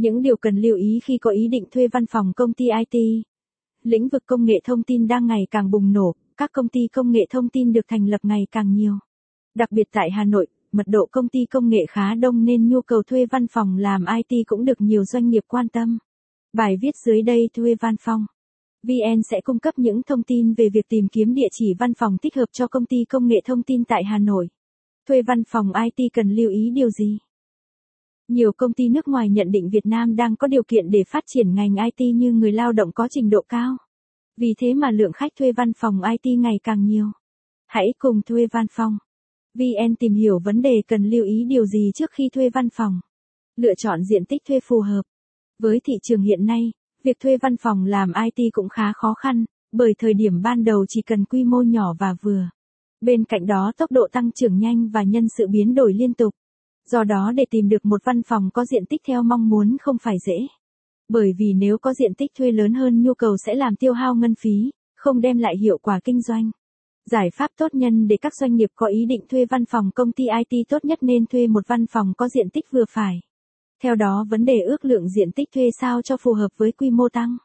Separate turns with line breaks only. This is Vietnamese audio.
Những điều cần lưu ý khi có ý định thuê văn phòng công ty IT. Lĩnh vực công nghệ thông tin đang ngày càng bùng nổ, các công ty công nghệ thông tin được thành lập ngày càng nhiều. Đặc biệt tại Hà Nội, mật độ công ty công nghệ khá đông nên nhu cầu thuê văn phòng làm IT cũng được nhiều doanh nghiệp quan tâm. Bài viết dưới đây thuê văn phòng. VN sẽ cung cấp những thông tin về việc tìm kiếm địa chỉ văn phòng thích hợp cho công ty công nghệ thông tin tại Hà Nội. Thuê văn phòng IT cần lưu ý điều gì? Nhiều công ty nước ngoài nhận định Việt Nam đang có điều kiện để phát triển ngành IT như người lao động có trình độ cao. Vì thế mà lượng khách thuê văn phòng IT ngày càng nhiều. Hãy cùng thuê văn phòng. VN tìm hiểu vấn đề cần lưu ý điều gì trước khi thuê văn phòng. Lựa chọn diện tích thuê phù hợp. Với thị trường hiện nay, việc thuê văn phòng làm IT cũng khá khó khăn, bởi thời điểm ban đầu chỉ cần quy mô nhỏ và vừa. Bên cạnh đó tốc độ tăng trưởng nhanh và nhân sự biến đổi liên tục. Do đó để tìm được một văn phòng có diện tích theo mong muốn không phải dễ. Bởi vì nếu có diện tích thuê lớn hơn nhu cầu sẽ làm tiêu hao ngân phí, không đem lại hiệu quả kinh doanh. Giải pháp tốt nhân để các doanh nghiệp có ý định thuê văn phòng công ty IT tốt nhất nên thuê một văn phòng có diện tích vừa phải. Theo đó vấn đề ước lượng diện tích thuê sao cho phù hợp với quy mô tăng.